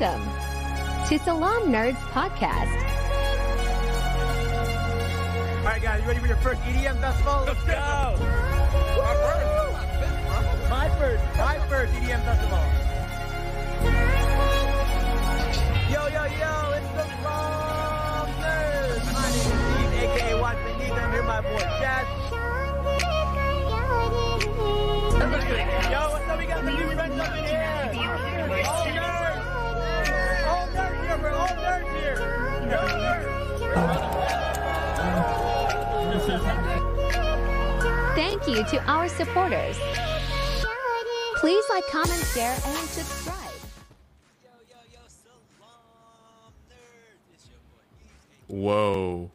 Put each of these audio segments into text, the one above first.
Welcome to Salaam Nerds Podcast. All right, guys, you ready for your first EDM festival? Let's go! My first. My first. My first EDM festival. Yo, yo, yo, it's the Salaam Nerds. My name is Steve, aka Watson Neek, and I'm here with my boy Chad. Yo, what's up? We got some new friends up in here. Thank you to our supporters. Please like, comment, share, and subscribe. Whoa.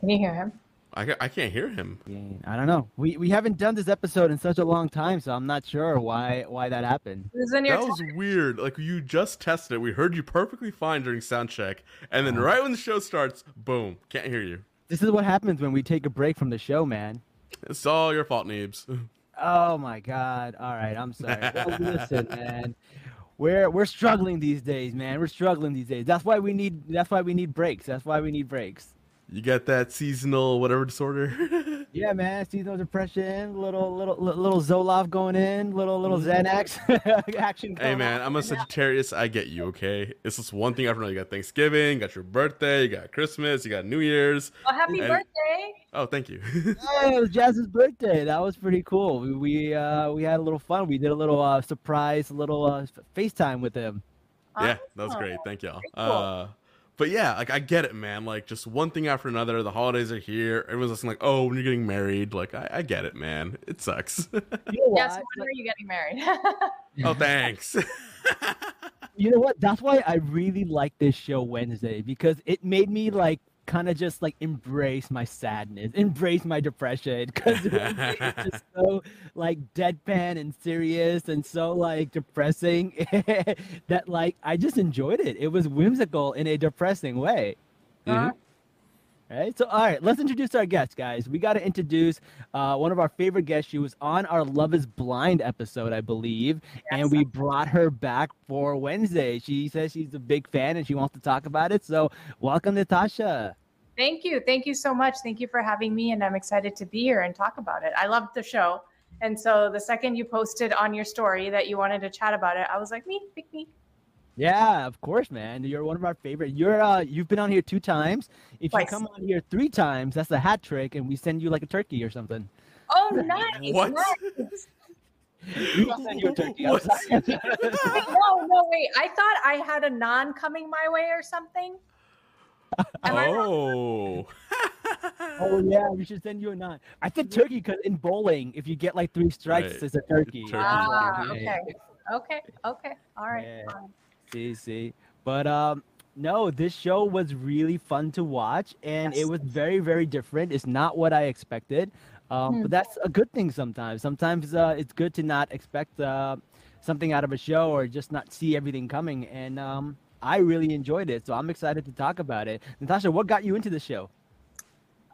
Can you hear him? I, I can't hear him. I don't know. We we haven't done this episode in such a long time, so I'm not sure why why that happened. This is in That was weird. Like you just tested it. We heard you perfectly fine during sound check, and then right when the show starts, boom, can't hear you. This is what happens when we take a break from the show, man. It's all your fault, Neebz. Oh my god. All right, I'm sorry. Well, listen, man. We're we're struggling these days, man. We're struggling these days. That's why we need that's why we need breaks. That's why we need breaks. You got that seasonal whatever disorder. Yeah, man. Seasonal depression, little little little Zoloft going in, little little Xanax action. hey man, on. I'm a Sagittarius. I get you. Okay, it's just one thing after another. You got Thanksgiving, you got your birthday, you got Christmas, you got New Year's. Well, happy And- birthday! Oh, thank you. Yeah, it was Jazz's birthday. That was pretty cool. We we, uh, we had a little fun. We did a little uh, surprise, a little uh, FaceTime with him. yeah, that was great. Thank y'all. Uh, but yeah, like I get it, man. Like just one thing after another. The holidays are here. Everyone's listening, like, oh, when you're getting married, like I, I get it, man. It sucks. You know Yes, when are you getting married? oh, thanks. You know what? That's why I really like this show Wednesday because it made me like kind of just like embrace my sadness, embrace my depression because it's just so like deadpan and serious and so like depressing that like I just enjoyed it. It was whimsical in a depressing way. Mm-hmm. Mhm. Right. So, all right, let's introduce our guest, guys. We got to introduce uh, one of our favorite guests. She was on our Love is Blind episode, I believe, and we brought her back for Wednesday. She says she's a big fan and she wants to talk about it. So, welcome, Natasha. Thank you. Thank you so much. Thank you for having me. And I'm excited to be here and talk about it. I loved the show. And so the second you posted on your story that you wanted to chat about it, I was like, me, pick me. Yeah, of course, man. You're one of our favorite. You're uh, you've been on here two times. If Twice. you come on here three times, that's a hat trick, and we send you like a turkey or something. Oh, nice. What? nice. We will send you a turkey. I'm What? sorry. Wait, no, no, wait. I thought I had a non coming my way or something. Am oh. Oh yeah, we should send you a nine. I said turkey because in bowling, if you get like three strikes, Right. it's a turkey. Turkey. Ah, Yeah. okay. Okay. Okay. All right. Yeah. See, see. But um, no, this show was really fun to watch, and it was very, very different. It's not what I expected, um, Hmm. but that's a good thing sometimes. Sometimes uh, it's good to not expect uh, something out of a show or just not see everything coming. And um, I really enjoyed it, so I'm excited to talk about it. Natasha, what got you into the show?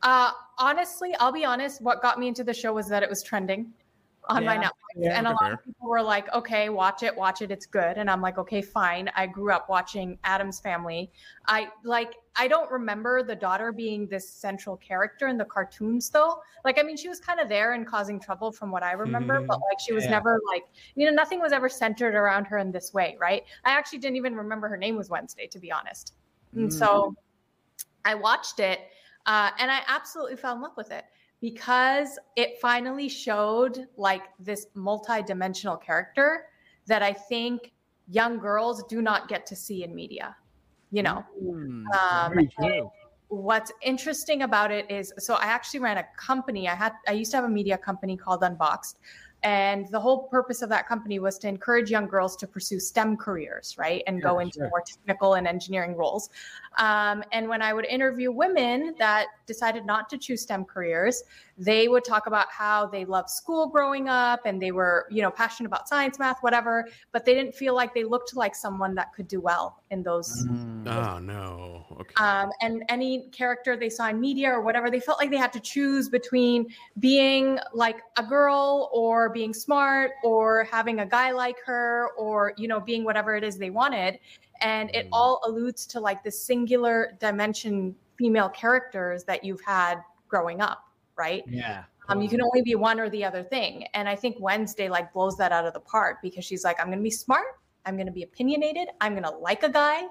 Uh, honestly, I'll be honest. What got me into the show was that it was trending on my Netflix, yeah. and a lot of people were like, "Okay, watch it, watch it, it's good." And I'm like, "Okay, fine." I grew up watching Addams Family. I like. I don't remember the daughter being this central character in the cartoons, though. Like, I mean, she was kind of there and causing trouble from what I remember, but like, she was Yeah. never like, you know, nothing was ever centered around her in this way, right? I actually didn't even remember her name was Wednesday, to be honest. And so I watched it uh, and I absolutely fell in love with it because it finally showed like this multi-dimensional character that I think young girls do not get to see in media. You know, Hmm, Um, what's interesting about it is so I actually ran a company. I had I used to have a media company called Unboxed. And the whole purpose of that company was to encourage young girls to pursue STEM careers, right? And go into sure. more technical and engineering roles. Um, and when I would interview women that decided not to choose STEM careers, they would talk about how they loved school growing up and they were, you know, passionate about science, math, whatever, but they didn't feel like they looked like someone that could do well in those Mm. Oh no. Okay. um, and any character they saw in media or whatever, they felt like they had to choose between being like a girl or being smart or having a guy like her or you know being whatever it is they wanted, and it Mm. all alludes to like the singular dimension female characters that you've had growing up, right? Yeah. Um, you can only be one or the other thing. And I think Wednesday like blows that out of the park because she's like, I'm going to be smart. I'm going to be opinionated. I'm going to like a guy.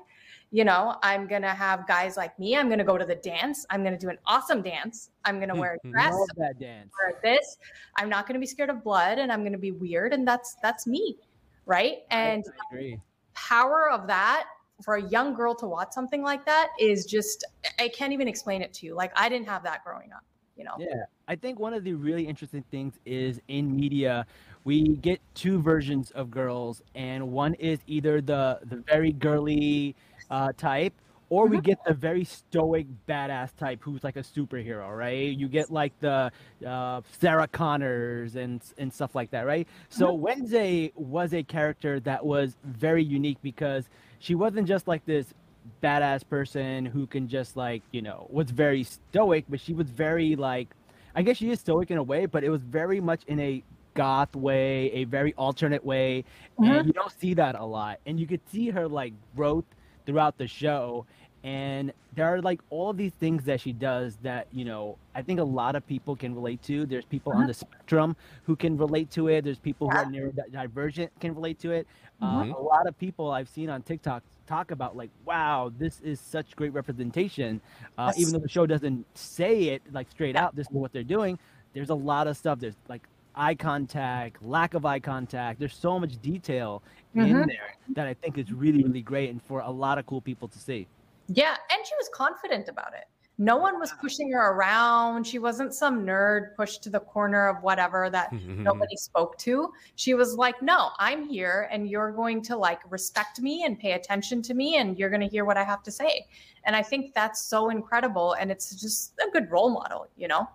You know, I'm going to have guys like me. I'm going to go to the dance. I'm going to do an awesome dance. I'm going to wear a dress. Love that dance. Wear this. I'm not going to be scared of blood and I'm going to be weird. And that's, that's me. Right. And I agree. power of that for a young girl to watch something like that is just, I can't even explain it to you. Like I didn't have that growing up, you know? Yeah, I think one of the really interesting things is in media, we get two versions of girls, and one is either the the very girly uh, type, or we get the very stoic badass type who's like a superhero, right? You get like the uh, Sarah Connors and and stuff like that, right? So Wednesday was a character that was very unique because she wasn't just like this badass person who can just like you know was very stoic but she was very like i guess she is stoic in a way but it was very much in a goth way a very alternate way and mm-hmm. you don't see that a lot. And you could see her like growth throughout the show and there are like all of these things that she does that you know i think a lot of people can relate to. There's people on mm-hmm. the spectrum who can relate to it. There's people who are neurodivergent can relate to it uh, a lot of people i've seen on tiktok talk about like wow this is such great representation uh, Yes. even though the show doesn't say it like straight out this is what they're doing there's a lot of stuff there's like eye contact lack of eye contact there's so much detail in Mhm. there that i think is really really great and for a lot of cool people to see Yeah, and she was confident about it. No one was pushing her around. She wasn't some nerd pushed to the corner of whatever that nobody spoke to. She was like, "No, I'm here and you're going to like respect me and pay attention to me and you're going to hear what I have to say." And I think that's so incredible and it's just a good role model, you know?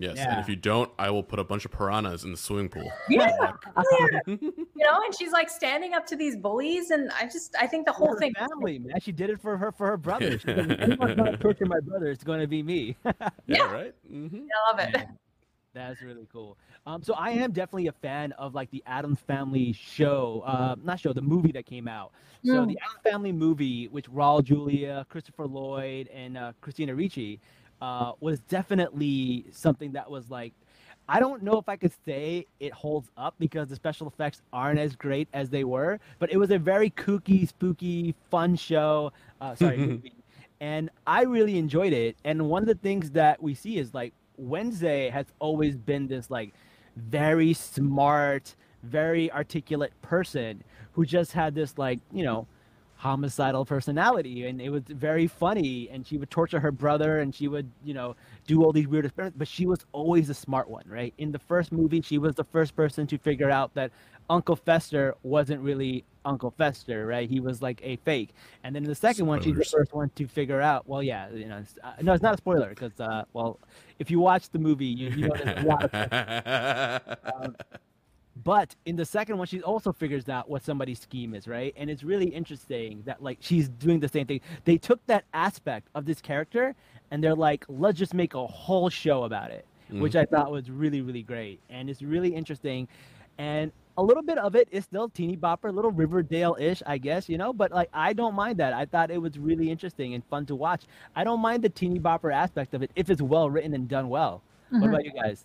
Yes, and if you don't, I will put a bunch of piranhas in the swimming pool. Yeah. you know, and she's like standing up to these bullies and I just I think the whole her thing family man she did it for her for her brother She's like, not approaching my brother it's going to be me yeah, right. hmm I love it. That's really cool. Um, so I am definitely a fan of like the Addams Family show, uh, not show, the movie that came out. So Mm. the Addams Family movie, which Raul Julia, Christopher Lloyd, and uh, Christina Ricci, uh, was definitely something that was like, I don't know if I could say it holds up because the special effects aren't as great as they were, but it was a very kooky, spooky, fun show. Uh, sorry, movie. And I really enjoyed it. And one of the things that we see is like Wednesday has always been this like very smart, very articulate person who just had this like, you know, homicidal personality and it was very funny and she would torture her brother and she would you know do all these weird experiments but she was always the smart one right? In the first movie she was the first person to figure out that uncle fester wasn't really uncle fester right? He was like a fake. And then in the second one she's the first one to figure out well yeah you know it's, uh, no it's not a spoiler because uh, well if you watch the movie you, you know there's a lot of but in the second one, she also figures out what somebody's scheme is, right? And it's really interesting that like she's doing the same thing. They took that aspect of this character and they're like, let's just make a whole show about it, mm-hmm. which I thought was really, really great. And it's really interesting. And a little bit of it is still teeny bopper, a little Riverdale-ish, I guess, you know. But like, I don't mind that. I thought it was really interesting and fun to watch. I don't mind the teeny bopper aspect of it if it's well written and done well. What mm-hmm. about you guys?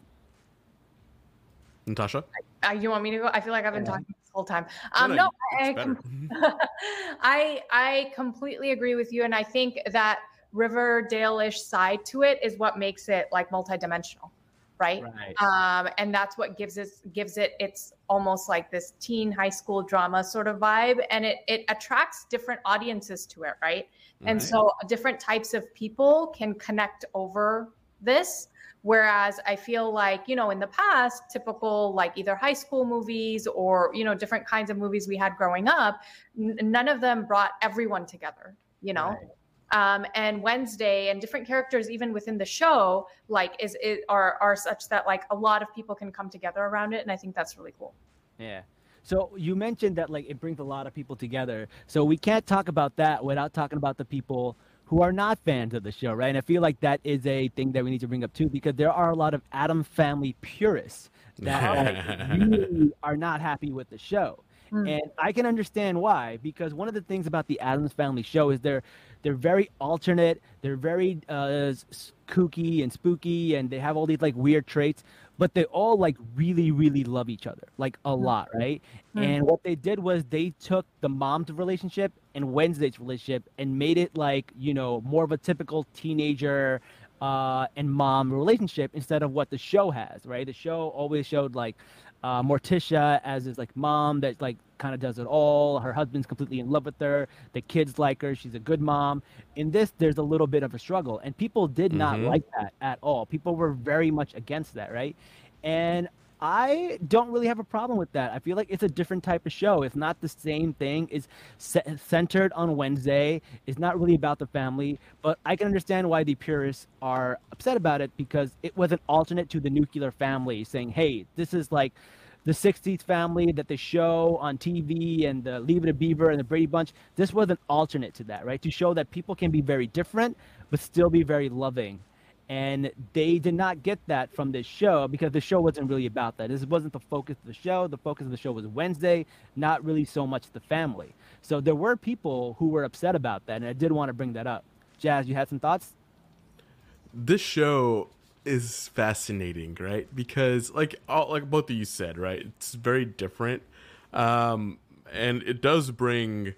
Natasha? Uh, you want me to go? I feel like I've been Yeah. talking this whole time. Um, no, I, com- I I completely agree with you, and I think that Riverdale-ish side to it is what makes it like multidimensional, right? Right. um, and that's what gives it gives it it's almost like this teen high school drama sort of vibe and it it attracts different audiences to it right and so different types of people can connect over this whereas i feel like you know in the past typical like either high school movies or you know different kinds of movies we had growing up n- none of them brought everyone together you know Right. um, and Wednesday and different characters even within the show like is it are are such that like a lot of people can come together around it and I think that's really cool. Yeah. So you mentioned that like it brings a lot of people together. So we can't talk about that without talking about the people who are not fans of the show, right? And I feel like that is a thing that we need to bring up too because there are a lot of Adam family purists that really are not happy with the show. Mm. And I can understand why because one of the things about the Addams Family show is they're they're very alternate, they're very uh, s- kooky and spooky, and they have all these like weird traits. But they all like really, really love each other, like a lot, right? Mm. And what they did was they took the mom's relationship and Wednesday's relationship and made it like you know more of a typical teenager uh, and mom relationship instead of what the show has, right? The show always showed like uh, Morticia as his like mom that like kind of does it all. Her husband's completely in love with her. The kids like her. She's a good mom. In this, there's a little bit of a struggle, and people did not Mhm. like that at all. People were very much against that, right? And I don't really have a problem with that. I feel like it's a different type of show. It's not the same thing. It's ce- centered on Wednesday. It's not really about the family, but I can understand why the purists are upset about it because it was an alternate to the nuclear family saying, hey, this is like the 60s family that they show on TV and the Leave It to Beaver and the Brady Bunch. This was an alternate to that, right? To show that people can be very different, but still be very loving and they did not get that from this show because the show wasn't really about that. This wasn't the focus of the show. The focus of the show was Wednesday, not really so much the family. So there were people who were upset about that, and I did want to bring that up. Jazz, you had some thoughts? this show is fascinating, right? Because like all, like both of you said, right? It's very different, um, and it does bring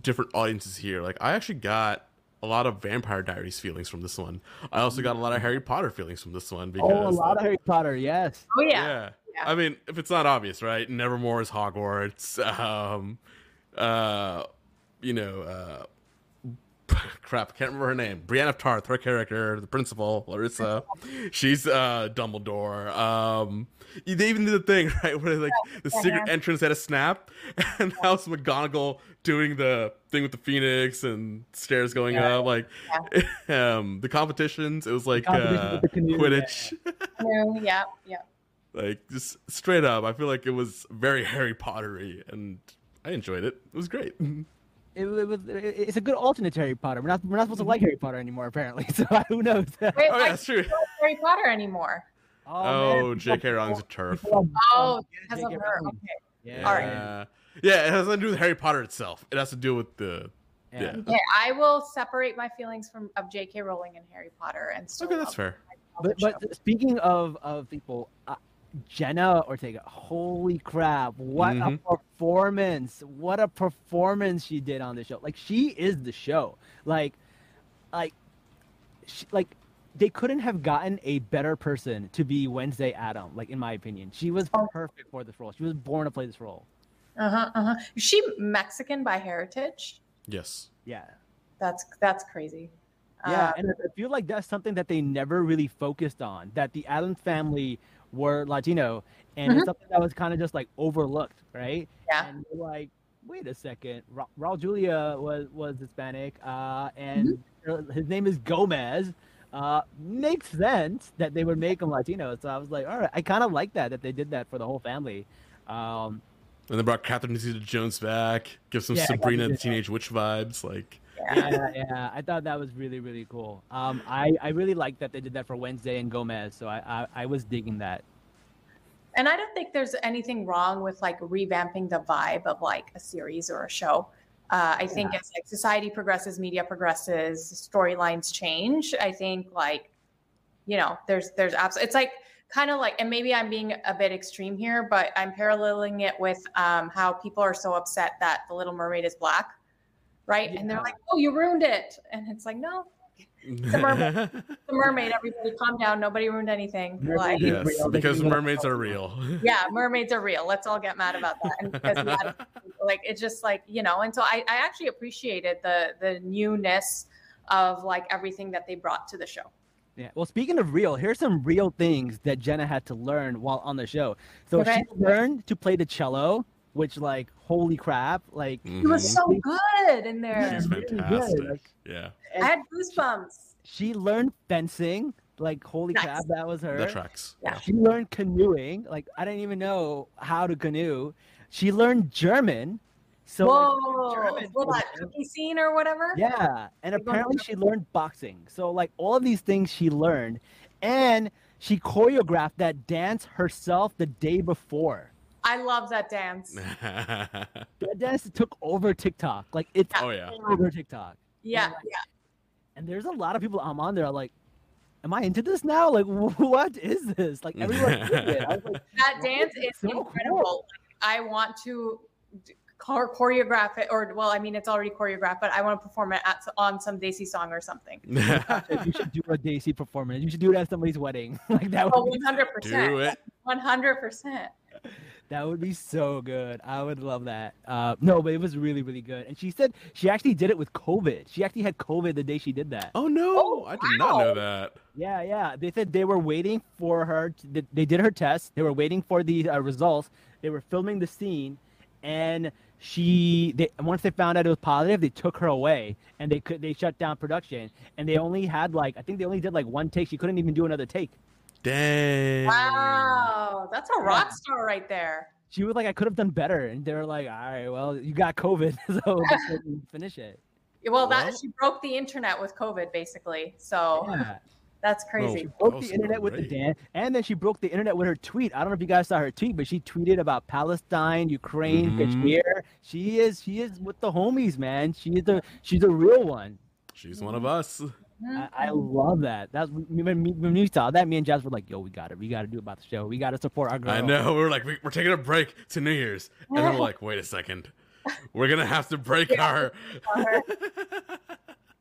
different audiences here. Like I actually got a lot of Vampire Diaries feelings from this one. I also got a lot of Harry Potter feelings from this one because Oh, a lot of Harry Potter, yes. Oh yeah. yeah. Yeah. I mean, if it's not obvious, right? Nevermore is Hogwarts. Um, uh, you know, uh, crap, I can't remember her name. Brienne of Tarth, her character, the principal, Larissa. She's uh, Dumbledore. Um, they even did the thing right where like the secret entrance had a snap, and how's McGonagall doing the thing with the phoenix and stairs going Yeah. up? Like, um, the competitions. It was like uh, the Quidditch. Yeah, yeah. Like just straight up, I feel like it was very Harry Pottery, and I enjoyed it. It was great. It, it was. it- it's a good alternate to Harry Potter. We're not. We're not supposed to like Harry Potter anymore, apparently. So who knows? Wait, Oh yeah, that's true. like Harry Potter anymore? Oh, man, J.K. Rowling's a TERF. Oh, because of J.K. her. Okay. Yeah. All right. Yeah. Yeah, it has nothing to do with Harry Potter itself. It has to do with the Yeah. yeah. Okay, I will separate my feelings from of J.K. Rowling and Harry Potter and still Okay, that's fair. But but speaking of of people, uh, Jenna Ortega, holy crap! What Mhm. a performance! What a performance she did on the show. Like she is the show. Like, like, she, like they couldn't have gotten a better person to be Wednesday Adam. Like in my opinion, she was perfect for this role. She was born to play this role. Uh huh. Uh huh. Is she Mexican by heritage? Yes. Yeah. That's that's crazy. Yeah, Uh, and I feel like that's something that they never really focused on. That the Addams family were Latino, and it's something that was kind of just like overlooked, right? Yeah. And you're like, wait a second, Ra- Raul Julia was was Hispanic, uh, and his name is Gomez. Uh, makes sense that they would make him Latino. So I was like, all right, I kind of like that that they did that for the whole family. Um, And they brought Catherine Zeta-Jones back, give some Yeah, Sabrina the Teenage Witch vibes. Like, yeah, yeah, I thought that was really really cool. Um, I I really like that they did that for Wednesday and Gomez. So I I, I was digging that. and I don't think there's anything wrong with like revamping the vibe of like a series or a show. Uh, I think as like society progresses, media progresses, storylines change. I think like, you know, there's there's absolutely it's like kind of like, and maybe I'm being a bit extreme here, but I'm paralleling it with um, how people are so upset that the Little Mermaid is black, right? And they're like, "Oh, you ruined it," and it's like, no, The mermaid. The mermaid. Everybody, calm down. Nobody ruined anything. Like, yes, real. Because mermaids are real. yeah, mermaids are real. Let's all get mad about that. And because we had, like it's just like you know, and so I, I actually appreciated the the newness of like everything that they brought to the show. Yeah. Well, speaking of real, here's some real things that Jenna had to learn while on the show. So Okay. she learned to play the cello, which like holy crap, like mm-hmm. It was so good in there. She's really fantastic. like- yeah, I had goosebumps. she learned fencing, like holy Nice. crap, that was her. that tracks. Yeah. She learned canoeing, like I didn't even know how to canoe. She learned German. So like, Whoa! German well, that cookie scene or whatever. Yeah, and apparently she learned boxing. So like all of these things she learned, and she choreographed that dance herself the day before. I love that dance. That dance took over TikTok. Like it's oh yeah. over TikTok. Yeah, like- yeah. And there's a lot of people I'm on there like, am I into this now? Like what is this? Like everyone it. I was like, That dance it's is so incredible. cool. Like, I want to choreograph it, or well, I mean, it's already choreographed, but I want to perform it at, on some Desi song or something. you should do a Desi performance. You should do it at somebody's wedding. like that Oh, would one be, hundred Do percent, it. one hundred percent. That would be so good. I would love that. Uh, no, but it was really really good. And she said she actually did it with COVID. She actually had COVID the day she did that. Oh no, Oh, I did not know that. Yeah, yeah. They said they were waiting for her. To, they- they did her test. They were waiting for the uh, results. They were filming the scene, and she. They once they found out it was positive, they took her away, and they could. They shut down production, and they only had like I think they only did like one take. She couldn't even do another take. Dang. Wow, that's a rock star right there. She was like, I could have done better, and they were like, All right, well, you got COVID, so finish it. Well, that Well- she broke the internet with COVID, basically. So Yeah. that's crazy. That broke was the internet with the great. dance, and then she broke the internet with her tweet. I don't know if you guys saw her tweet, but she tweeted about Palestine, Ukraine, Mhm. Kashmir. She is she is with the homies, man. She is a she's a real one. She's one of us. I, I love that. That's when, when, we- when we saw that. Me and Jazz were like, "Yo, we got it. We got to do about the show. We got to support our girl." I know. We were like, we- we're taking a break to New Year's, and then we're like, wait a second, we're gonna have to break our.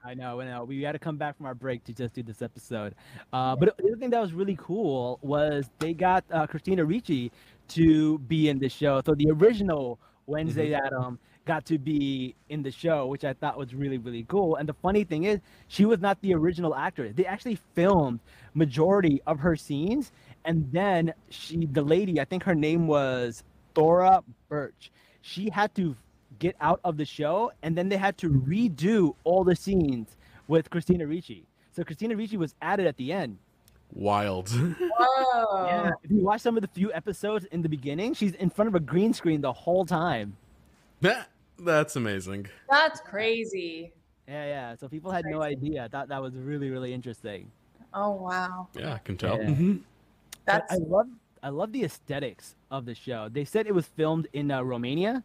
I know, I know. We got to come back from our break to just do this episode. Uh, but the other thing that was really cool was they got uh, Christina Ricci to be in the show. So the original Wednesday Adam got to be in the show, which I thought was really, really cool. And the funny thing is, she was not the original actress. They actually filmed majority of her scenes, and then she, the lady, I think her name was Thora Birch. She had to get out of the show, and then they had to redo all the scenes with Christina Ricci. So Christina Ricci was added at the end. Wild. Whoa. Yeah. If you watch some of the few episodes in the beginning, she's in front of a green screen the whole time. That's amazing. That's crazy. Yeah, yeah. So people had no idea. I thought that was really, really interesting. Oh wow. Yeah, I can tell. Yeah. Mhm. That's I love, I love the aesthetics of the show. They said it was filmed in uh, Romania,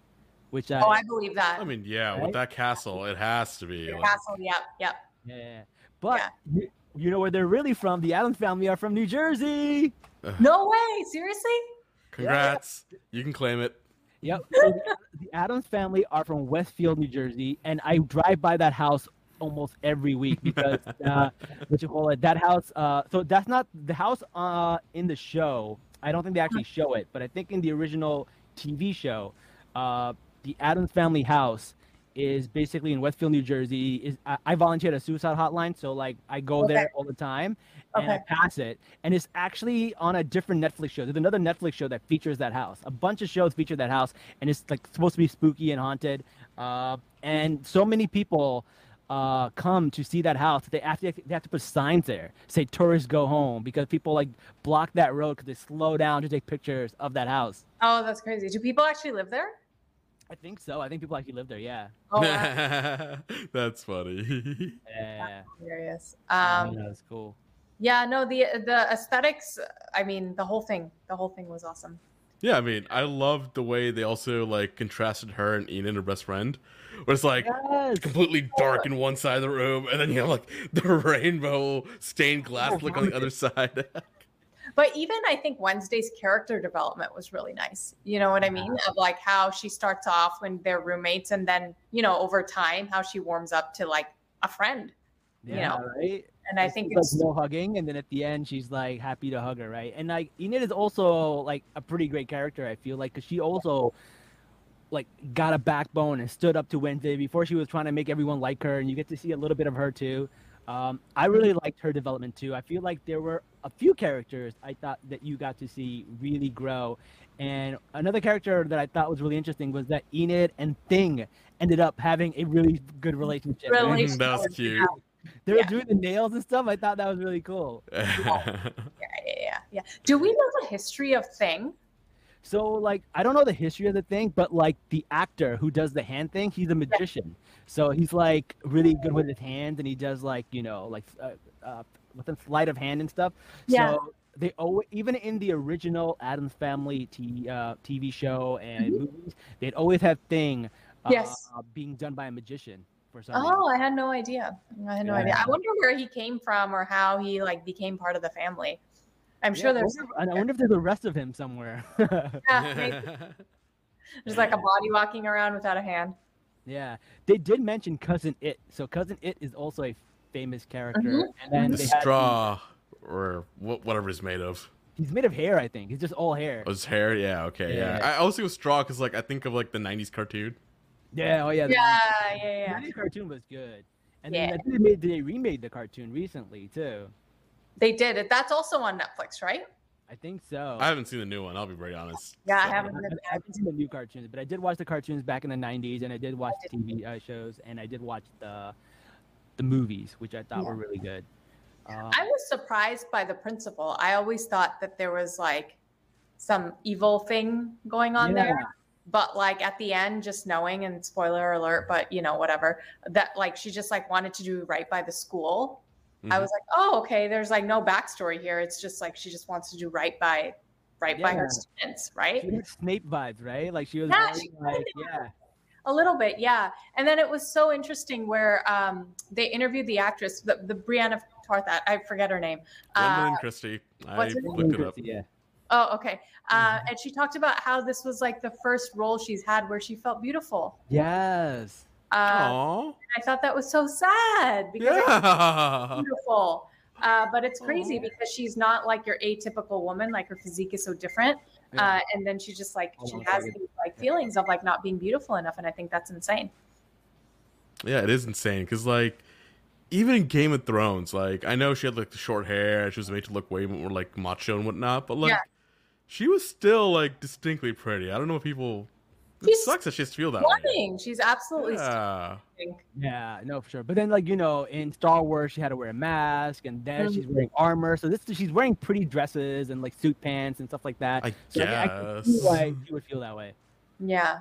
which I, oh, I believe that. I mean, yeah, Right? with that castle, it has to be. Like- castle. Yep. Yep. yeah. But you, you know where they're really from? The Addams family are from New Jersey. No way. Seriously? Congrats. You can claim it. Yep. So the, Addams family are from Westfield, New Jersey, and I drive by that house almost every week because uh, what you call it, that house. Uh, so that's not the house uh, in the show. I don't think they actually show it, but I think in the original TV show, uh, the Addams family house is basically in Westfield, New Jersey. Is I, I volunteer at a suicide hotline, so like I go Okay. there all the time and I pass it, and it's actually on a different Netflix show. There's another Netflix show that features that house. A bunch of shows feature that house, and it's like supposed to be spooky and haunted. Uh, and so many people uh, come to see that house. They have to they have to put signs there, say tourists go home, because people like block that road because they slow down to take pictures of that house. Oh, that's crazy. Do people actually live there? I think so. I think people actually live there. Yeah. Oh, wow. That's funny. Yeah. Hilarious. Um, that's cool. yeah, no, the the aesthetics. I mean, the whole thing. The whole thing was awesome. yeah, I mean, I loved the way they also like contrasted her and Enid, her best friend. Where it's like Yes. completely dark in one side of the room, and then you have like the rainbow stained glass look on the other side. But even I think Wednesday's character development was really nice. You know what I mean? Of like how she starts off when they're roommates, and then you know over time how she warms up to like a friend. Yeah, know, right. and I It's think like no hugging, and then at the end she's like happy to hug her, right? And like Enid is also like a pretty great character. I feel like because she also like got a backbone and stood up to Wednesday before she was trying to make everyone like her, and you get to see a little bit of her too. Um, I really liked her development too. I feel like there were a few characters I thought that you got to see really grow, and another character that I thought was really interesting was that Enid and Thing ended up having a really good relationship. right? Really? Mhm, that was cute. They were Yeah. doing the nails and stuff. I thought that was really cool. yeah, yeah, yeah, yeah. Do we know the history of Thing? So like I don't know the history of the thing, but like the actor who does the hand thing, he's a magician. So he's like really good with his hands, and he does like you know like uh, uh, with a sleight of hand and stuff. Yeah. So they always even in the original Addams Family t- uh, TV show and movies, they'd always have thing. Uh, Mm-hmm. Yes. being done by a magician for some reason. Oh, I had no idea. I had no idea. I wonder where he came from or how he like became part of the family. I'm Yeah, sure I there's wonder, I wonder if there's the rest of him somewhere. yeah, like a body walking around without a hand. Yeah, they did mention cousin It. So cousin It is also a famous character, Mhm. and then the they had- straw or wh- whatever it's made of. he's made of hair. I think He's just all hair. Oh, his hair, yeah, okay, yeah. Yeah. I always think it was straw because like I think of like the '90s cartoon. Yeah, oh yeah. the Yeah, 90s yeah, yeah. The 90s cartoon was good, and Yeah. then I think they made they remade the cartoon recently too. They did it. That's also on Netflix, right? I think so. I haven't seen the new one. I'll be very honest. Yeah, I So- haven't. I haven't, I haven't seen the new cartoons, but I did watch the cartoons back in the '90s, and I did watch the TV uh, shows, and I did watch the the movies, which I thought Yeah. were really good. Um, I was surprised by the principal. I always thought that there was like some evil thing going on yeah. there. But like at the end, just knowing and spoiler alert, but you know, whatever, that like she just like wanted to do right by the school. I Mhm. was like, oh, okay, there's like no backstory here. It's just like she just wants to do right by right by her students, right? Snape vibes, right? Like she was Yeah, she like, yeah. A little bit, yeah. And then it was so interesting where um, they interviewed the actress, the, the Brianna Tarthat, I forget her name. Gwendoline Uh, Christie. I what's her looked it up. Yeah. oh, okay. Uh, Mm-hmm. and she talked about how this was like the first role she's had where she felt beautiful. Yes. Uh, Aw. I thought that was so sad because Yeah. beautiful. Uh, but it's crazy Aw. because she's not like your atypical woman. Like her physique is so different. Yeah. Uh, and then she just like she has these like feelings of like not being beautiful enough, and I think that's insane. Yeah, it is insane because like even in Game of Thrones, like I know she had like the short hair, she was made to look way more like macho and whatnot, but like Yeah. she was still like distinctly pretty. I don't know if people. It sucks that she has to feel that way. She's absolutely Yeah. stunning. Yeah, no, for sure. But then, like you know, in Star Wars, she had to wear a mask, and then Mhm. she's wearing armor. So this, she's wearing pretty dresses and like suit pants and stuff like that. I so I, I can see why you would feel that way. Yeah.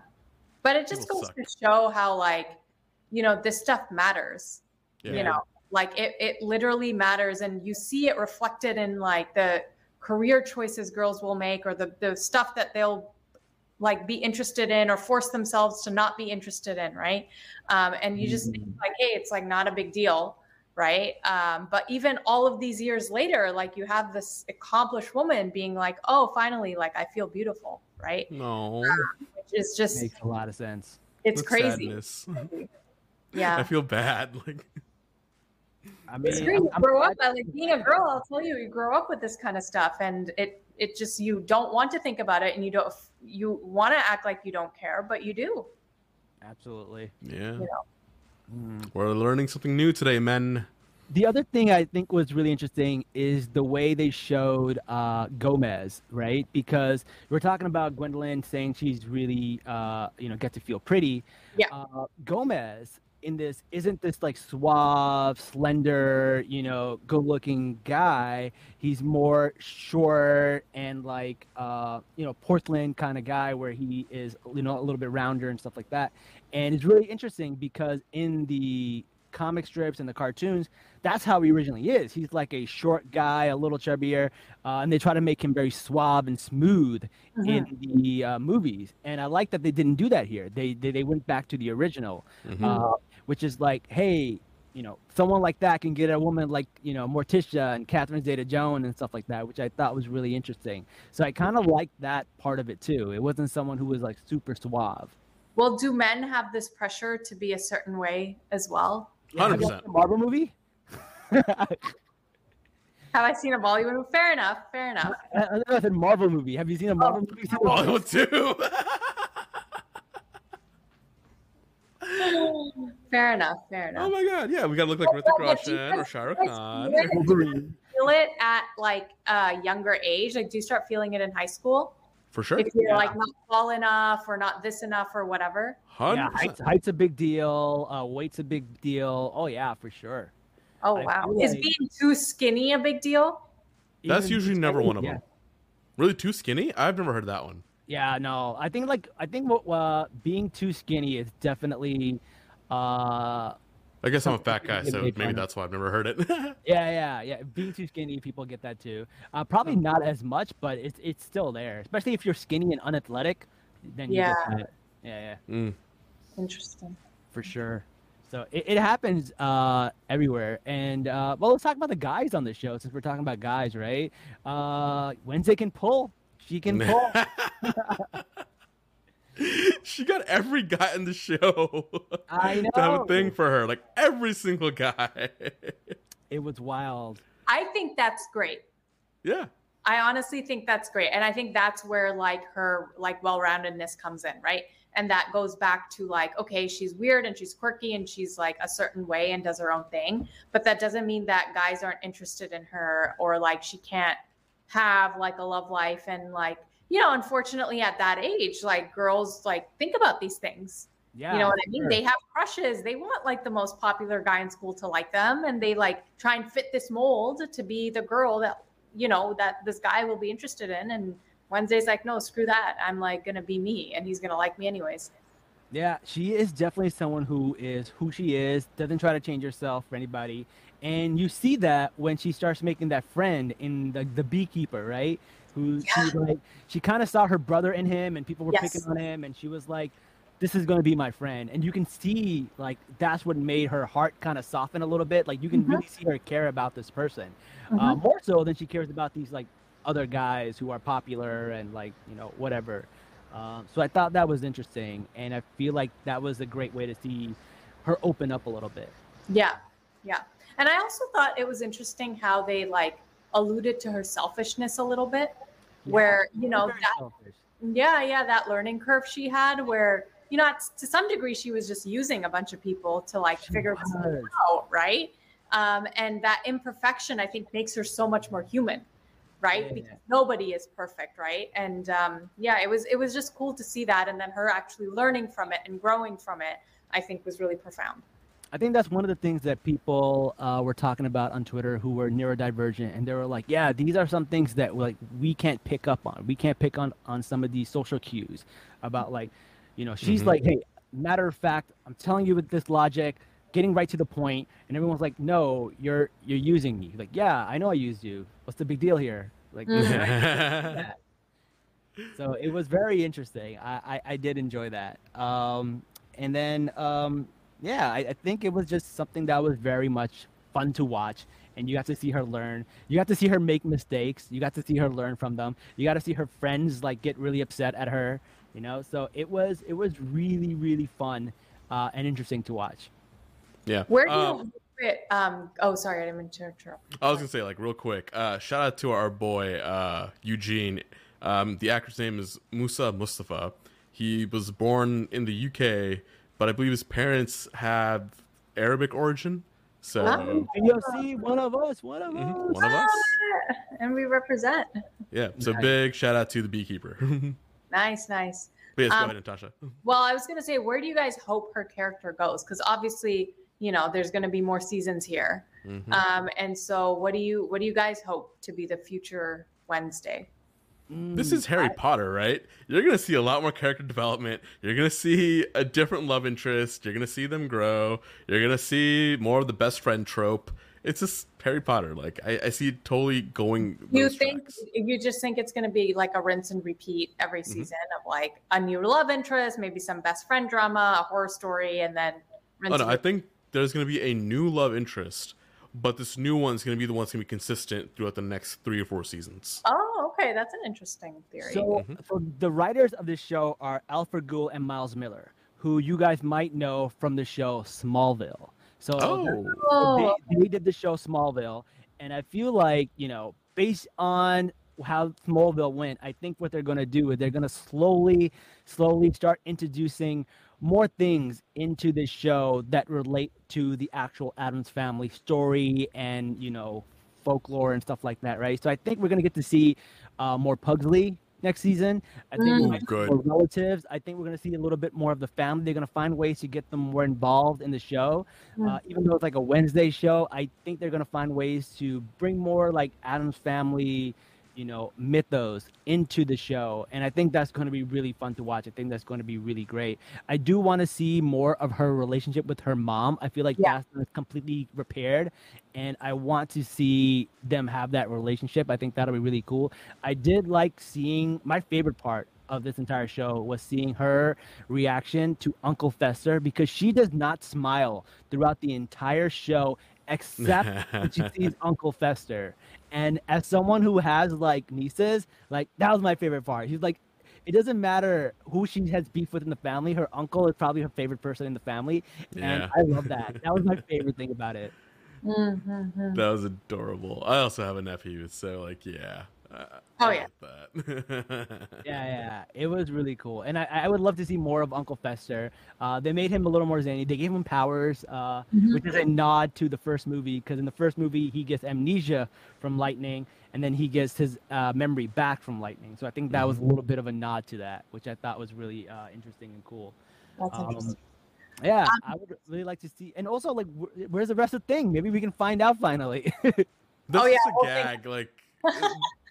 But it just People goes suck. to show how like, you know, this stuff matters. Yeah. You know, like it it literally matters and you see it reflected in like the career choices girls will make or the the stuff that they'll like be interested in or force themselves to not be interested in, right? Um, and you just think Mhm. like, hey, it's like not a big deal, right? Um, but even all of these years later, like you have this accomplished woman being like, oh, finally, like I feel beautiful, right? No. Which is just Makes a lot of sense. it's With crazy. sadness. Yeah. I feel bad. Like I mean, It's great. I'm- You I'm grow up uh, like being a girl. I'll tell you, you grow up with this kind of stuff, and it it just you don't want to think about it, and you don't you want to act like you don't care, but you do. Absolutely. yeah. You know. Mm. We're learning something new today, men. The other thing I think was really interesting is the way they showed uh, Gomez, right? Because we're talking about Gwendoline saying she's really, uh, you know, get to feel pretty. Yeah. Uh, Gomez in this isn't this like suave, slender, you know, good-looking guy. He's more short and like, uh, you know, porcelain kind of guy where he is, you know, a little bit rounder and stuff like that. And it's really interesting because in the comic strips and the cartoons, that's how he originally is. He's like a short guy, a little chubbier, uh, and they try to make him very suave and smooth in the uh, movies. And I like that they didn't do that here. They they, they went back to the original, Mhm. uh, which is like, hey, you know, someone like that can get a woman like you know Morticia and Catherine Zeta-Jones and stuff like that, which I thought was really interesting. So I kind of liked that part of it too. It wasn't someone who was like super suave. Well, do men have this pressure to be a certain way as well? Hundred Have you percent. watched Marvel movie? Have I seen a Bollywood movie? Fair enough. Fair enough. I, I don't know if it's a Marvel movie. Have you seen a Marvel Oh. movie? Bollywood too. Fair enough. Fair enough. oh my god, yeah, we gotta look like Hrithik Well, do Roshan or guys- Shah Rukh Khan. feel it? Wolverine. Feel it at like a younger age? Like, do you start feeling it in high school? For sure. If you're Yeah. like not tall enough or not this enough or whatever. Yeah, 100%. height's, height's a big deal. Uh, weight's a big deal. Oh yeah, for sure. Oh wow. feel Is like- being too skinny a big deal? That's Even usually never like- one of yeah. them. Really too skinny? I've never heard of that one. Yeah, no. I think like I think what uh, being too skinny is definitely uh I guess I'm a fat guy, so maybe that's why I've never heard it. yeah, yeah, yeah. Being too skinny, people get that too. Uh, probably not as much, but it's it's still there. Especially if you're skinny and unathletic, then you Yeah. get that. Yeah, yeah, Mm. Interesting. for sure. So it, it happens uh, everywhere. And uh, well, let's talk about the guys on the show since we're talking about guys, right? Uh, Wednesday can pull. She can pull. she got every guy in the show I to have a know. thing for her. Like every single guy. it was wild. I think that's great. yeah. I honestly think that's great. And I think that's where like her like well-roundedness comes in, right? And that goes back to like, okay, she's weird and she's quirky and she's like a certain way and does her own thing. But that doesn't mean that guys aren't interested in her or like she can't have like a love life and like, you know, unfortunately at that age, like girls like think about these things. Yeah, you know what I mean? sure. They have crushes. They want like the most popular guy in school to like them, and they like try and fit this mold to be the girl that you know that this guy will be interested in. And Wednesday's like, no, screw that. I'm like gonna be me, and he's gonna like me anyways. Yeah, she is definitely someone who is who she is, doesn't try to change herself for anybody. And you see that when she starts making that friend in the, the beekeeper, right? Who she like she kind of saw her brother in him and people were Yes. picking on him and she was like, This is gonna be my friend. And you can see like that's what made her heart kind of soften a little bit. Like you can Mhm. really see her care about this person. Uh, more so than she cares about these like other guys who are popular and like, you know, whatever. Um, so I thought that was interesting, and I feel like that was a great way to see her open up a little bit. Yeah, yeah. And I also thought it was interesting how they like alluded to her selfishness a little bit, where you know that selfish. Yeah, yeah, that learning curve she had where, you know, to some degree she was just using a bunch of people to like She figure this out, right? Um, and that imperfection, I think, makes her so much more human, right? Yeah. Because nobody is perfect, right? And um, yeah, it was it was just cool to see that, and then her actually learning from it and growing from it, I think, was really profound. I think that's one of the things that people uh, were talking about on Twitter who were neurodivergent, and they were like, "Yeah, these are some things that like we can't pick up on. We can't pick on on some of these social cues about like, you know, she's Mhm. like, hey, matter of fact, I'm telling you with this logic, getting right to the point. point, and everyone's like, no, you're you're using me. Like, yeah, I know I used you. What's the big deal here? Like, Mhm. yeah. so it was very interesting. I, I, I did enjoy that. Um, and then, um, yeah, I, I think it was just something that was very much fun to watch. And you got to see her learn. You got to see her make mistakes. You got to see her learn from them. You got to see her friends like get really upset at her. You know, so it was it was really really fun uh, and interesting to watch. yeah. Where do Um, you fit? Um, oh, sorry, I didn't mean to interrupt. I was gonna say like real quick. Uh, shout out to our boy uh, Eugene. Um, the actor's name is Moosa Mostafa. He was born in the UK, but I believe his parents have Arabic origin. So Oh. And you'll see one of us, one of mhm, us. one of us. And we represent. Yeah. So Nice. big shout out to the beekeeper. but Nice, nice. yes, go Um, ahead, Natasha. Well, I was going to say, where do you guys hope her character goes? Because obviously, you know, there's going to be more seasons here. Mhm. Um, and so, what do you what do you guys hope to be the future Wednesday? This Mm, is Harry I- Potter, right? You're gonna see a lot more character development. You're gonna see a different love interest. You're gonna see them grow. You're gonna see more of the best friend trope. It's just Harry Potter. Like I, I see it totally going. you think tracks. you just think it's going to be like a rinse and repeat every season of like a new love interest, maybe some best friend drama, a horror story, and then rinse Oh no, and I think there's gonna be a new love interest, but this new one's gonna be the one that's gonna be consistent throughout the next three or four seasons. Oh, okay, that's an interesting theory. So, Mhm. so the writers of this show are Alfred Gough and Miles Millar, who you guys might know from the show Smallville. So Oh, Oh, they, they did the show Smallville, and I feel like you know, based on how Smallville went, I think what they're gonna do is they're gonna slowly, slowly start introducing more things into this show that relate to the actual Addams family story and you know folklore and stuff like that, right? So I think we're gonna get to see uh, more Pugsley next season. I think we Mm. might see Good. more relatives. I think we're gonna see a little bit more of the family. They're gonna find ways to get them more involved in the show. Uh, even though it's like a Wednesday show, I think they're gonna find ways to bring more like Addams family, you know, mythos into the show, and I think that's going to be really fun to watch. I think that's going to be really great. I do want to see more of her relationship with her mom. I feel like Yeah. that's completely repaired, and I want to see them have that relationship. I think that'll be really cool. I did like seeing my favorite part of this entire show was seeing her reaction to Uncle Fester because she does not smile throughout the entire show except when she sees Uncle Fester. And as someone who has like nieces, like that was my favorite part. He's like, it doesn't matter who she has beef with in the family. Her uncle is probably her favorite person in the family, and Yeah. I love that. That was my favorite thing about it. mhm. that was adorable. I also have a nephew, so like, yeah. Uh, Oh, yeah. that. Yeah, yeah, it was really cool, and I, I would love to see more of Uncle Fester. Uh, they made him a little more zany. They gave him powers, uh, which is a nod to the first movie, because in the first movie he gets amnesia from lightning, and then he gets his uh, memory back from lightning. So I think that was a little bit of a nod to that, which I thought was really uh, interesting and cool. That's Um, interesting. Yeah, I would really like to see, and also like, wh- where's the rest of the thing? Maybe we can find out finally. That's Oh, yeah, just a whole thing. gag. Like,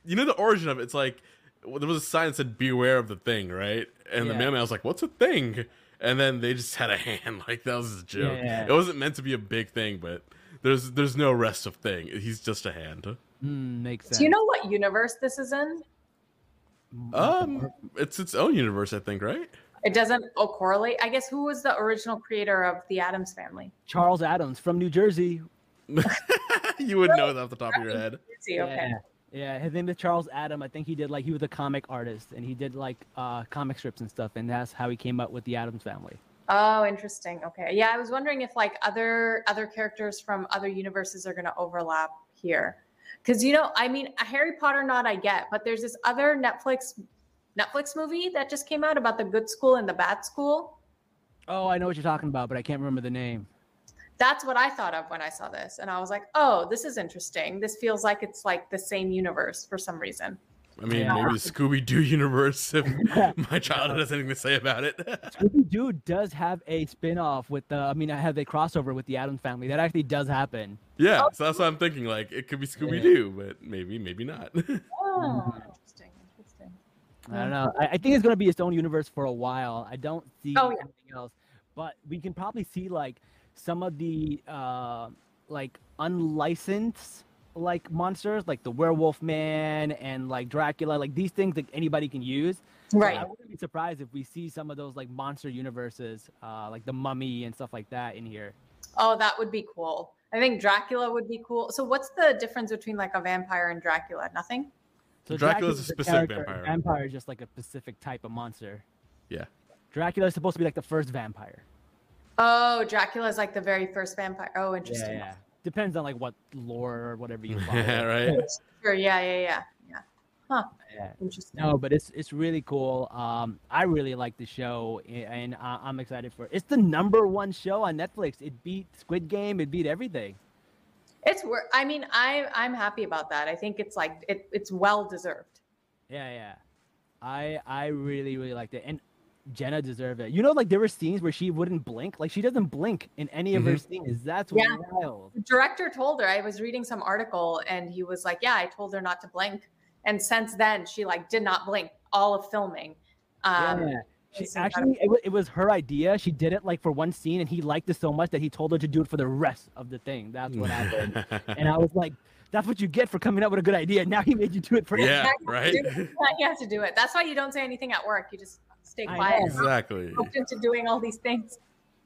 you know the origin of it. It's like well, there was a sign that said "Beware of the thing," right? And the Yeah. mailman was like, "What's a thing?" And then they just had a hand. Like that was a joke. Yeah. It wasn't meant to be a big thing, but there's there's no rest of thing. He's just a hand. mm, makes sense. Do you know what universe this is in? Um, it's its own universe, I think, right? It doesn't oh, correlate. I guess who was the original creator of the Addams family? Charles Addams from New Jersey. you would know that off the top of your head. See, okay. Yeah. Yeah, his name is Charles Adam. I think he did like he was a comic artist and he did like uh comic strips and stuff, and that's how he came up with the Addams family. Oh, interesting. Okay. Yeah, I was wondering if like other other characters from other universes are going to overlap here. Cuz you know, I mean, a Harry Potter nod I get, but there's this other Netflix Netflix movie that just came out about the good school and the bad school. Oh, I know what you're talking about, but I can't remember the name. That's what I thought of when I saw this. And I was like, "Oh, this is interesting. This feels like it's like the same universe for some reason." I mean, Yeah. maybe the Scooby Doo universe. If my childhood has anything to say about it. Scooby Doo does have a spin off with the, I mean, I have a crossover with the Addams family. That actually does happen. yeah, so that's what I'm thinking. Like, it could be Scooby Doo, but maybe, maybe not. Oh, interesting. Interesting. I don't know. I, I think it's going to be its own universe for a while. I don't see Oh, yeah. anything else. But we can probably see like some of the uh, like unlicensed like monsters, like the werewolf man and like Dracula, like these things that anybody can use. So Right. I wouldn't be surprised if we see some of those like monster universes, uh, like the mummy and stuff like that in here. Oh, that would be cool. I think Dracula would be cool. So what's the difference between like a vampire and Dracula? Nothing? So Dracula's a specific vampire. Vampire is just like a specific type of monster. yeah. Dracula is supposed to be like the first vampire. Oh, Dracula is like the very first vampire. Oh, interesting. yeah. Depends on like what lore or whatever you follow. Yeah, right. Sure. Yeah, yeah, yeah. Yeah. Huh. Yeah. Interesting. No, but it's it's really cool. Um, I really like the show, and I- I'm excited for it. It's the number one show on Netflix. It beat Squid Game. It beat everything. It's worth. I mean, I I'm happy about that. I think it's like it, it's well deserved. Yeah, yeah. I I really really liked it, and Jenna deserved it. You know, like there were scenes where she wouldn't blink. Like she doesn't blink in any of her scenes. That's Yeah. wild. The director told her. I was reading some article, and he was like, "Yeah, I told her not to blink." And since then, she like did not blink all of filming. Um, yeah. She, actually, it, wa- it was her idea. She did it like for one scene, and he liked it so much that he told her to do it for the rest of the thing. That's what happened. and I was like, "That's what you get for coming up with a good idea." Now he made you do it for Yeah, Now right? You have to. You have to do it. That's why you don't say anything at work. You just stay quiet. Exactly. Hooked into doing all these things.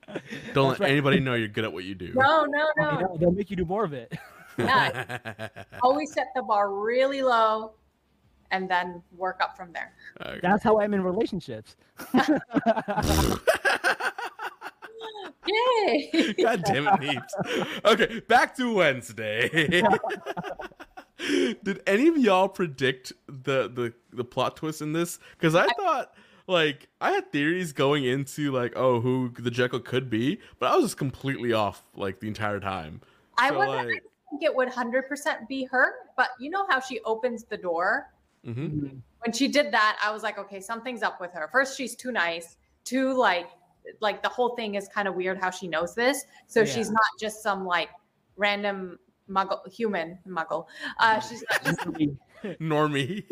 Don't let right. anybody know you're good at what you do. No, no, You no. they'll make you do more of it. Yeah. Always set the bar really low, and then work up from there. Okay. That's how I'm in relationships. Yay! God damn it, Neebz. Okay, back to Wednesday. Did any of y'all predict the the the plot twist in this? Because I thought like I had theories going into like oh who the Jekyll could be, but I was just completely off like the entire time. I So, wasn't. Like- didn't think it would hundred percent be her, but you know how she opens the door. hmm When she did that, I was like, okay, something's up with her. First, she's too nice. Two, like, like the whole thing is kind of weird how she knows this. So Yeah. she's not just some like random muggle human muggle. Uh, she's not just Normie.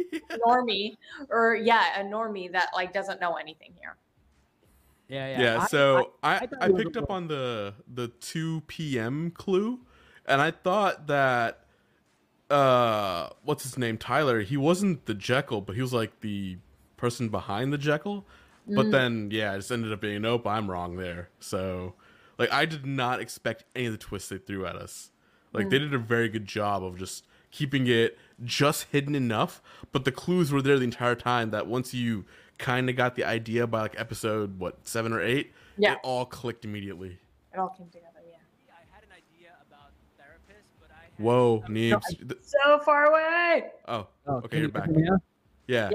normie or yeah, a normie that like doesn't know anything here. Yeah, yeah. yeah, I- so I, I, I thought it was picked up on the the 2 p.m. clue and I thought that uh what's his name Tyler he wasn't the Jekyll but he was like the person behind the Jekyll but then yeah it just ended up being nope I'm wrong there so like I did not expect any of the twists they threw at us like they did a very good job of just keeping it just hidden enough but the clues were there the entire time that once you kind of got the idea by like episode what 7 or 8 Yeah. it all clicked immediately It all came together. Yeah. I had an idea about therapist, but I whoa Neebz. So far away. oh Oh, okay you're back can you hear me now? yeah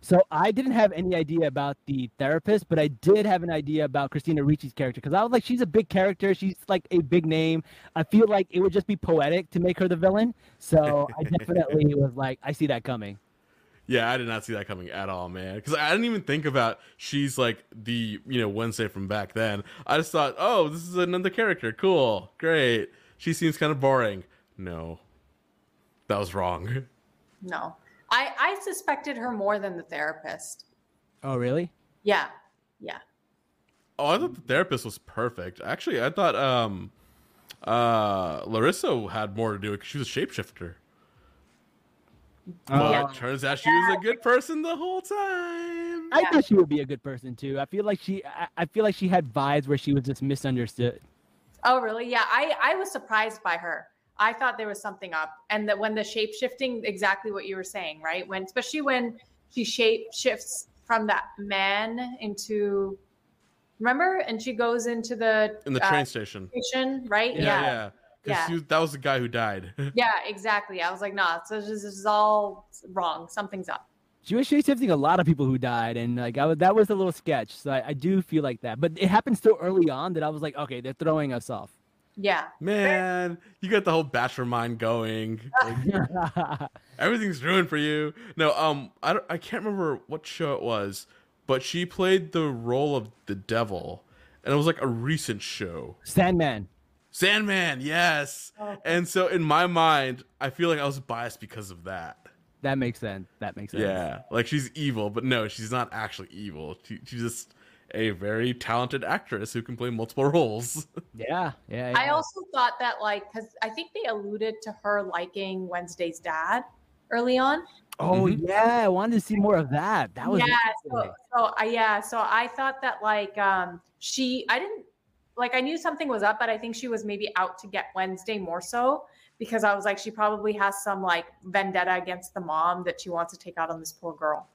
So I didn't have any idea about the therapist, but I did have an idea about Christina Ricci's character because I was like, she's a big character. She's like a big name. I feel like it would just be poetic to make her the villain. So I definitely was like, I see that coming. Yeah, I did not see that coming at all, man. Because I didn't even think about she's like the you know Wednesday from back then. I just thought, oh, this is another character. Cool, great. She seems kind of boring. No, that was wrong. No, I I suspected her more than the therapist. Oh, really? Yeah, yeah. Oh, I thought the therapist was perfect. Actually, I thought um, uh, Larissa had more to do because she was a shapeshifter. But Uh, turns out she was a good person the whole time. I Yeah. thought she would be a good person too. I feel like she, I, I feel like she had vibes where she was just misunderstood. Oh, really? Yeah, I I was surprised by her. I thought there was something up, and that when the shape shifting, exactly what you were saying, right? When especially when she shape shifts from that man into, remember, and she goes into the In the uh, train station. station, right? Yeah, Yeah, yeah. Yeah. Because that was the guy who died. yeah, exactly. I was like, nah, so this is all wrong. Something's up. She was shape shifting a lot of people who died, and like I was, that was a little sketch. So I, I do feel like that, but it happened so early on that I was like, okay, they're throwing us off. Yeah, Man, you got the whole bachelor mind going. Like, everything's ruined for you. No, um, I don't, I can't remember what show it was, but she played the role of the devil, and it was like a recent show. Sandman. Sandman, yes. Oh. And so in my mind, I feel like I was biased because of that. That makes sense. That makes sense. Yeah, like she's evil, but no, she's not actually evil. She, she's just a very talented actress who can play multiple roles. Yeah. Yeah. yeah. I also thought that like because I think they alluded to her liking Wednesday's dad early on. Oh Mhm. yeah, I wanted to see more of that. That was yeah so, interesting. so uh, yeah so i thought that like um she i didn't like i knew something was up but i think she was maybe out to get wednesday more so because i was like she probably has some like vendetta against the mom that she wants to take out on this poor girl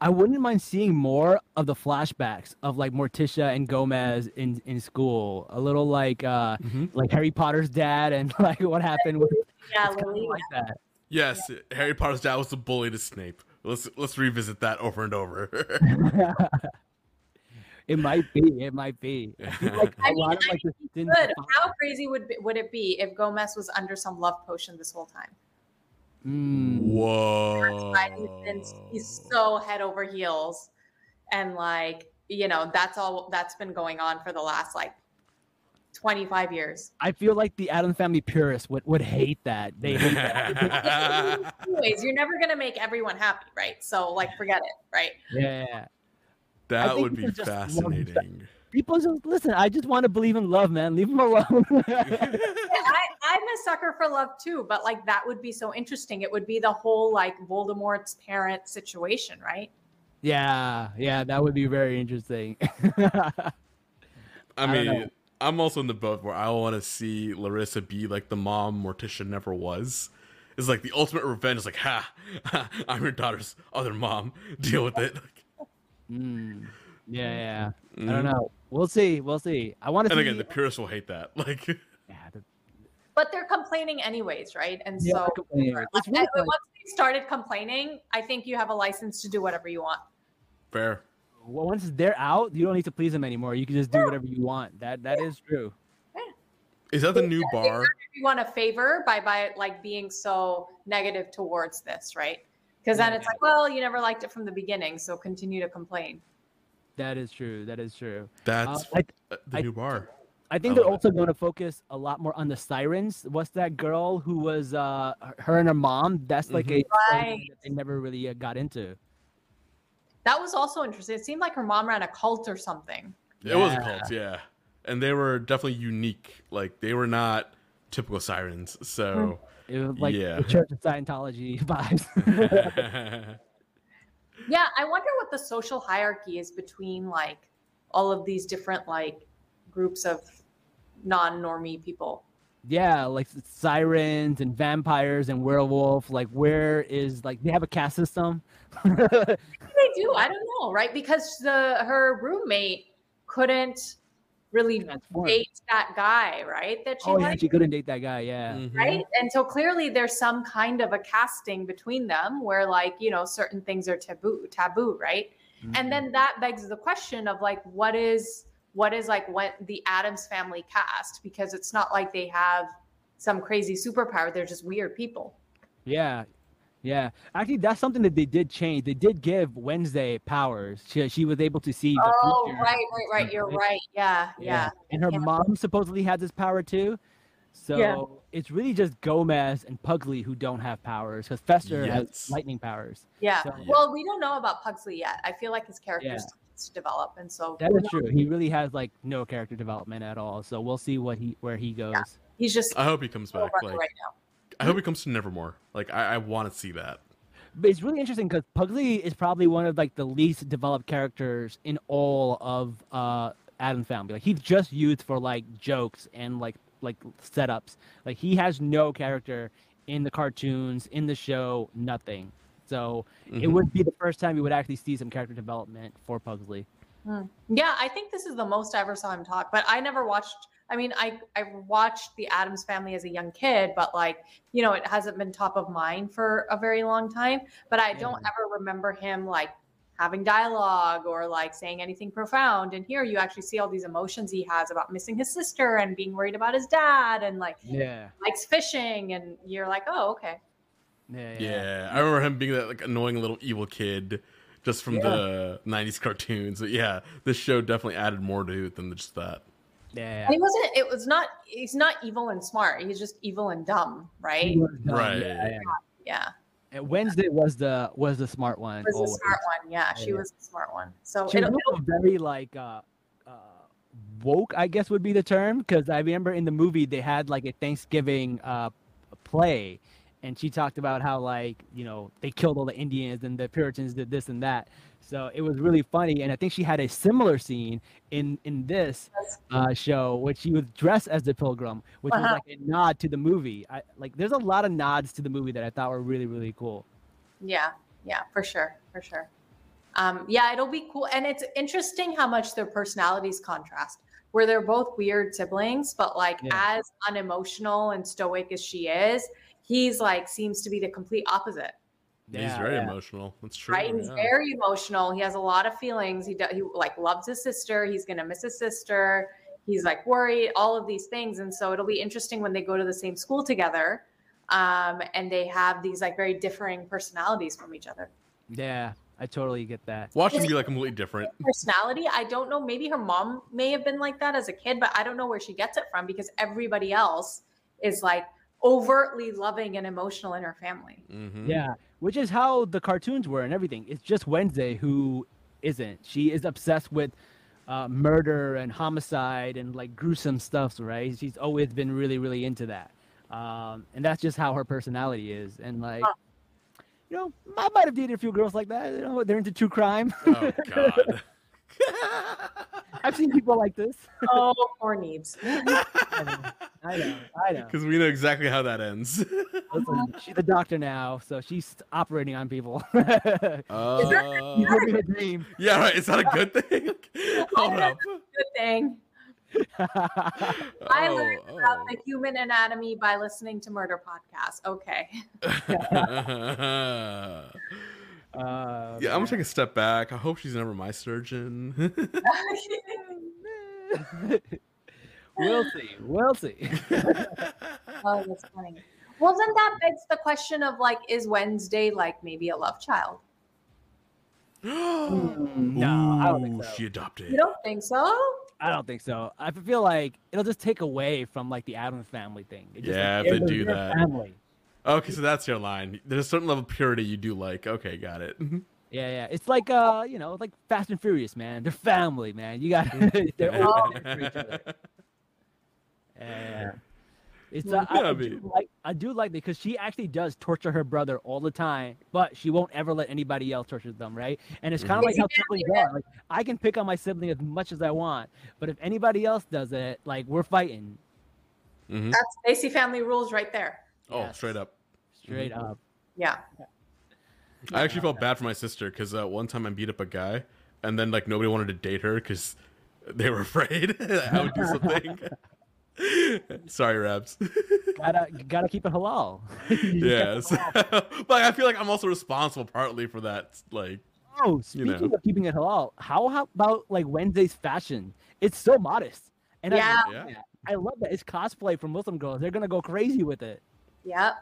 I wouldn't mind seeing more of the flashbacks of like Morticia and Gomez in in school. A little like uh Mhm. like Harry Potter's dad and like what happened with yeah kinda like that. yes, Harry Potter's dad was the bully to Snape. Let's let's revisit that over and over. It might be. It might be. Like I a mean, of like the Sin how crazy would be, would it be if gomez was under some love potion this whole time Mm. Whoa. Why he's been he's so head over heels and like you know that's all that's been going on for the last like 25 years I feel like the Adam Family purists would, would hate that. They hate that. anyways you're never gonna make everyone happy right so like forget it right yeah. that would be people just love fascinating. People just listen. I just want to believe in love, man. Leave them alone. I, i'm a sucker for love too but like that would be so interesting it would be the whole like voldemort's parent situation right yeah, yeah, that would be very interesting. I I mean, know. I'm also in the boat where I want to see Larissa be like the mom Morticia never was. It's like the ultimate revenge. It's like, ha, I'm your daughter's other mom. Deal with it. Mm. Yeah, yeah. I Mhm. don't know. We'll see. We'll see. I want to And see. again, the purists will hate that. Like, yeah, the, But they're complaining anyways, right? And yeah, so they're complaining. like, It's really and once they started complaining, I think you have a license to do whatever you want. fair. well, once they're out, you don't need to please them anymore. You can just do whatever you want. That that is true. Is that the new bar? If you want a favor by by like being so negative towards this, right? Because then it's like, well, you never liked it from the beginning, so continue to complain. That is true. That is true. That's Uh, I, uh, the I- new bar. I think I they're love also going to focus a lot more on the sirens. What's that girl who was uh her and her mom? That's like a Mm-hmm. Right. that they never really uh, got into. That was also interesting. It seemed like her mom ran a cult or something. It was a cult, yeah. And they were definitely unique. Like they were not typical sirens. So It was like Yeah. the Church of Scientology vibes. Yeah, I wonder what the social hierarchy is between like all of these different like groups of non-normie people. yeah, like sirens and vampires and werewolf. Like, where is like they have a caste system? They do. I don't know, right? Because the her roommate couldn't really Transform. date that guy, right? That she oh yeah, she couldn't date that guy. Yeah. Mhm. right? And so clearly there's some kind of a casting between them where like, you know, certain things are taboo, taboo, right? Mm-hmm. And then that begs the question of like what is what is like what the Addams family cast because it's not like they have some crazy superpower. They're just weird people. Yeah. Yeah. Actually, that's something that they did change. They did give Wednesday powers. She, she was able to see the Oh, future. right, right, right. You're right. Yeah, yeah. And her Yeah. mom supposedly has this power too. So Yeah. it's really just Gomez and Pugsley who don't have powers because Fester Yes. has lightning powers. Yeah. So- Well, we don't know about Pugsley yet. I feel like his character Yeah. still needs to develop, and so That is true. He really has like no character development at all. So we'll see what he where he goes. he's just I hope he comes back. over Like right now. I hope he comes to Nevermore. Like I, I want to see that. But it's really interesting because Pugsley is probably one of like the least developed characters in all of uh Adam Family. Like he's just used for like jokes and like like setups. Like he has no character in the cartoons, in the show, nothing. So it Mhm. would be the first time you would actually see some character development for Pugsley. Yeah, I think this is the most I ever saw him talk. But I never watched. I mean, I I watched the Addams Family as a young kid, but like you know, it hasn't been top of mind for a very long time. But I don't mm-hmm. ever remember him like having dialogue or like saying anything profound. And here you actually see all these emotions he has about missing his sister and being worried about his dad and like Yeah. likes fishing. And you're like, oh, okay. Yeah. Yeah. I remember him being that like annoying little evil kid just from the '90s cartoons. But yeah, this show definitely added more to it than just that. Yeah. And he wasn't. It was not. He's not evil and smart. He's just evil and dumb, right? He dumb, Right. Yeah, yeah. Yeah. And Wednesday was the was the smart one. was the smart one. Yeah, she Yeah. was the smart one. So She was it'll, very like uh, uh, woke, I guess would be the term, because I remember in the movie they had like a Thanksgiving uh, play, and she talked about how like you know they killed all the Indians and the Puritans did this and that. So it was really funny, and I think she had a similar scene in in this uh, show, which she was dressed as the Pilgrim, which was Uh-huh. like a nod to the movie. I, like there's a lot of nods to the movie that I thought were really really cool. yeah, yeah, for sure, for sure. Um, yeah, it'll be cool, and it's interesting how much their personalities contrast. Where they're both weird siblings, but like Yeah. as unemotional and stoic as she is, he's like seems to be the complete opposite. He's very yeah. emotional. That's true. right he's yeah. very emotional he has a lot of feelings he, do, he like loves his sister he's gonna miss his sister he's like worried all of these things and so it'll be interesting when they go to the same school together um, and they have these like very differing personalities from each other Yeah, I totally get that. Watch him be like completely different. personality i don't know maybe her mom may have been like that as a kid but i don't know where she gets it from because everybody else is like overtly loving and emotional in her family Mhm. Yeah, which is how the cartoons were and everything. It's just Wednesday who isn't. She is obsessed with uh, murder and homicide and like gruesome stuff, right? She's always been really, really into that. Um, and that's just how her personality is. And like, Huh. you know, I might have dated a few girls like that. You know, they're into true crime. Oh God. I've seen people like this. oh poor Neebz I know, I know. Because we know exactly how that ends. Listen, she's a doctor now, so she's operating on people. Uh, She's living a dream. yeah, right. Is that a good thing? Hold up. Good thing. I learned about the human anatomy by listening to murder podcasts. Okay. Uh, yeah, I'm gonna take a step back. I hope she's never my surgeon. we'll see. We'll see. oh, that's funny. Well, then that begs the question of like, is Wednesday like maybe a love child? no, I don't think so. She adopted. You don't think so? I don't think so. I feel like it'll just take away from like the Addams family thing. It just, Yeah, like, if they do that. Family. Okay, so that's your line. There's a certain level of purity you do like. Okay, got it. Yeah, yeah. It's like uh, you know, like Fast and Furious, man. They're family, man. You got they're all there for each other. Yeah. It's uh, I, Yeah, I I do like I do like because she actually does torture her brother all the time, but she won't ever let anybody else torture them, right? And it's kind of Mhm. like how siblings are. Like I can pick on my sibling as much as I want, but if anybody else does it, like we're fighting Mhm. That's Desi family rules right there. Oh, Yes. straight up. Straight up. Yeah. I actually felt bad for my sister because uh, one time I beat up a guy, and then like nobody wanted to date her because they were afraid I would do something. Sorry, Rabs. Gotta gotta keep it halal. You just yes, but I feel like I'm also responsible partly for that. Like, Oh, You speaking know. of keeping it halal, how, how about like Wednesday's fashion? It's so modest, and I, Yeah. love Yeah. I love that. It's cosplay for Muslim girls. They're gonna go crazy with it. Yep.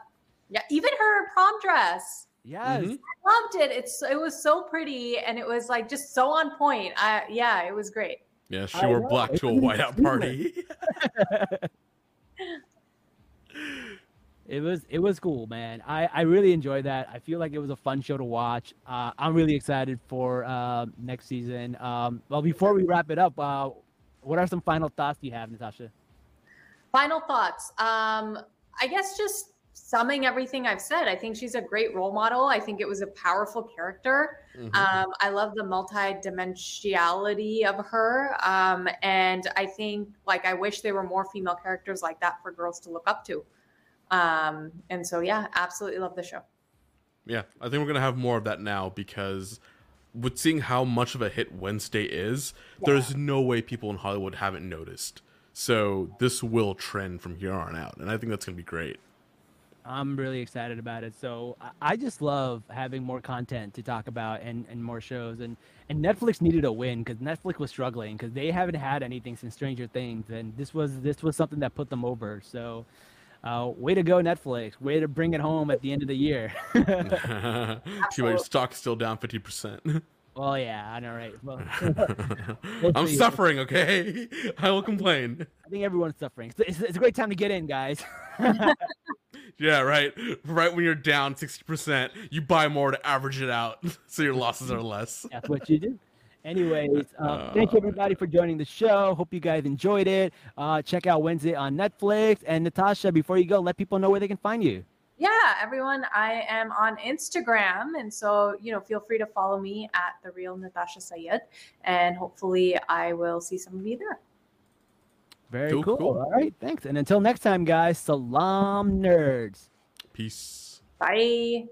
Yeah. Even her prom dress. Yes, Mhm. Loved it. It's it was so pretty and it was like just so on point. I yeah, it was great. yeah, she I wore know, black to a really whiteout party. it was it was cool, man. I I really enjoyed that. I feel like it was a fun show to watch. Uh, I'm really excited for uh, next season. Um, well, before we wrap it up, uh, what are some final thoughts you have, Natasha? Final thoughts. Um, I guess just summing everything I've said, I think she's a great role model. I think it was a powerful character. Mhm. Um, I love the multi-dimensionality of her. Um, and I think like I wish there were more female characters like that for girls to look up to. Um, and so yeah, absolutely love the show. Yeah, I think we're gonna have more of that now because with seeing how much of a hit Wednesday is, there's no way people in Hollywood haven't noticed. So this will trend from here on out, and I think that's gonna be great. I'm really excited about it. So I- just love having more content to talk about and, and more shows. And, and Netflix needed a win because Netflix was struggling because they haven't had anything since Stranger Things, and this was this was something that put them over. So, uh, way to go, Netflix! Way to bring it home at the end of the year. See, my stock's still down fifty percent. well, yeah, I know, right? Well, I'm suffering. Okay, I will complain. I think everyone's suffering. It's, it's a great time to get in, guys. Yeah, right. Right when you're down sixty percent, you buy more to average it out, so your losses are less. That's what you do. Anyways, um, thank you everybody for joining the show. Hope you guys enjoyed it. Uh, check out Wednesday on Netflix. And Natasha, before you go, let people know where they can find you. Yeah, everyone, I am on Instagram. And so, you know, feel free to follow me at the real Natasha Sayed. And hopefully I will see some of you there. Very Cool, cool. cool. All right, thanks. And until next time, guys, Salaam Nerds. Peace. Bye.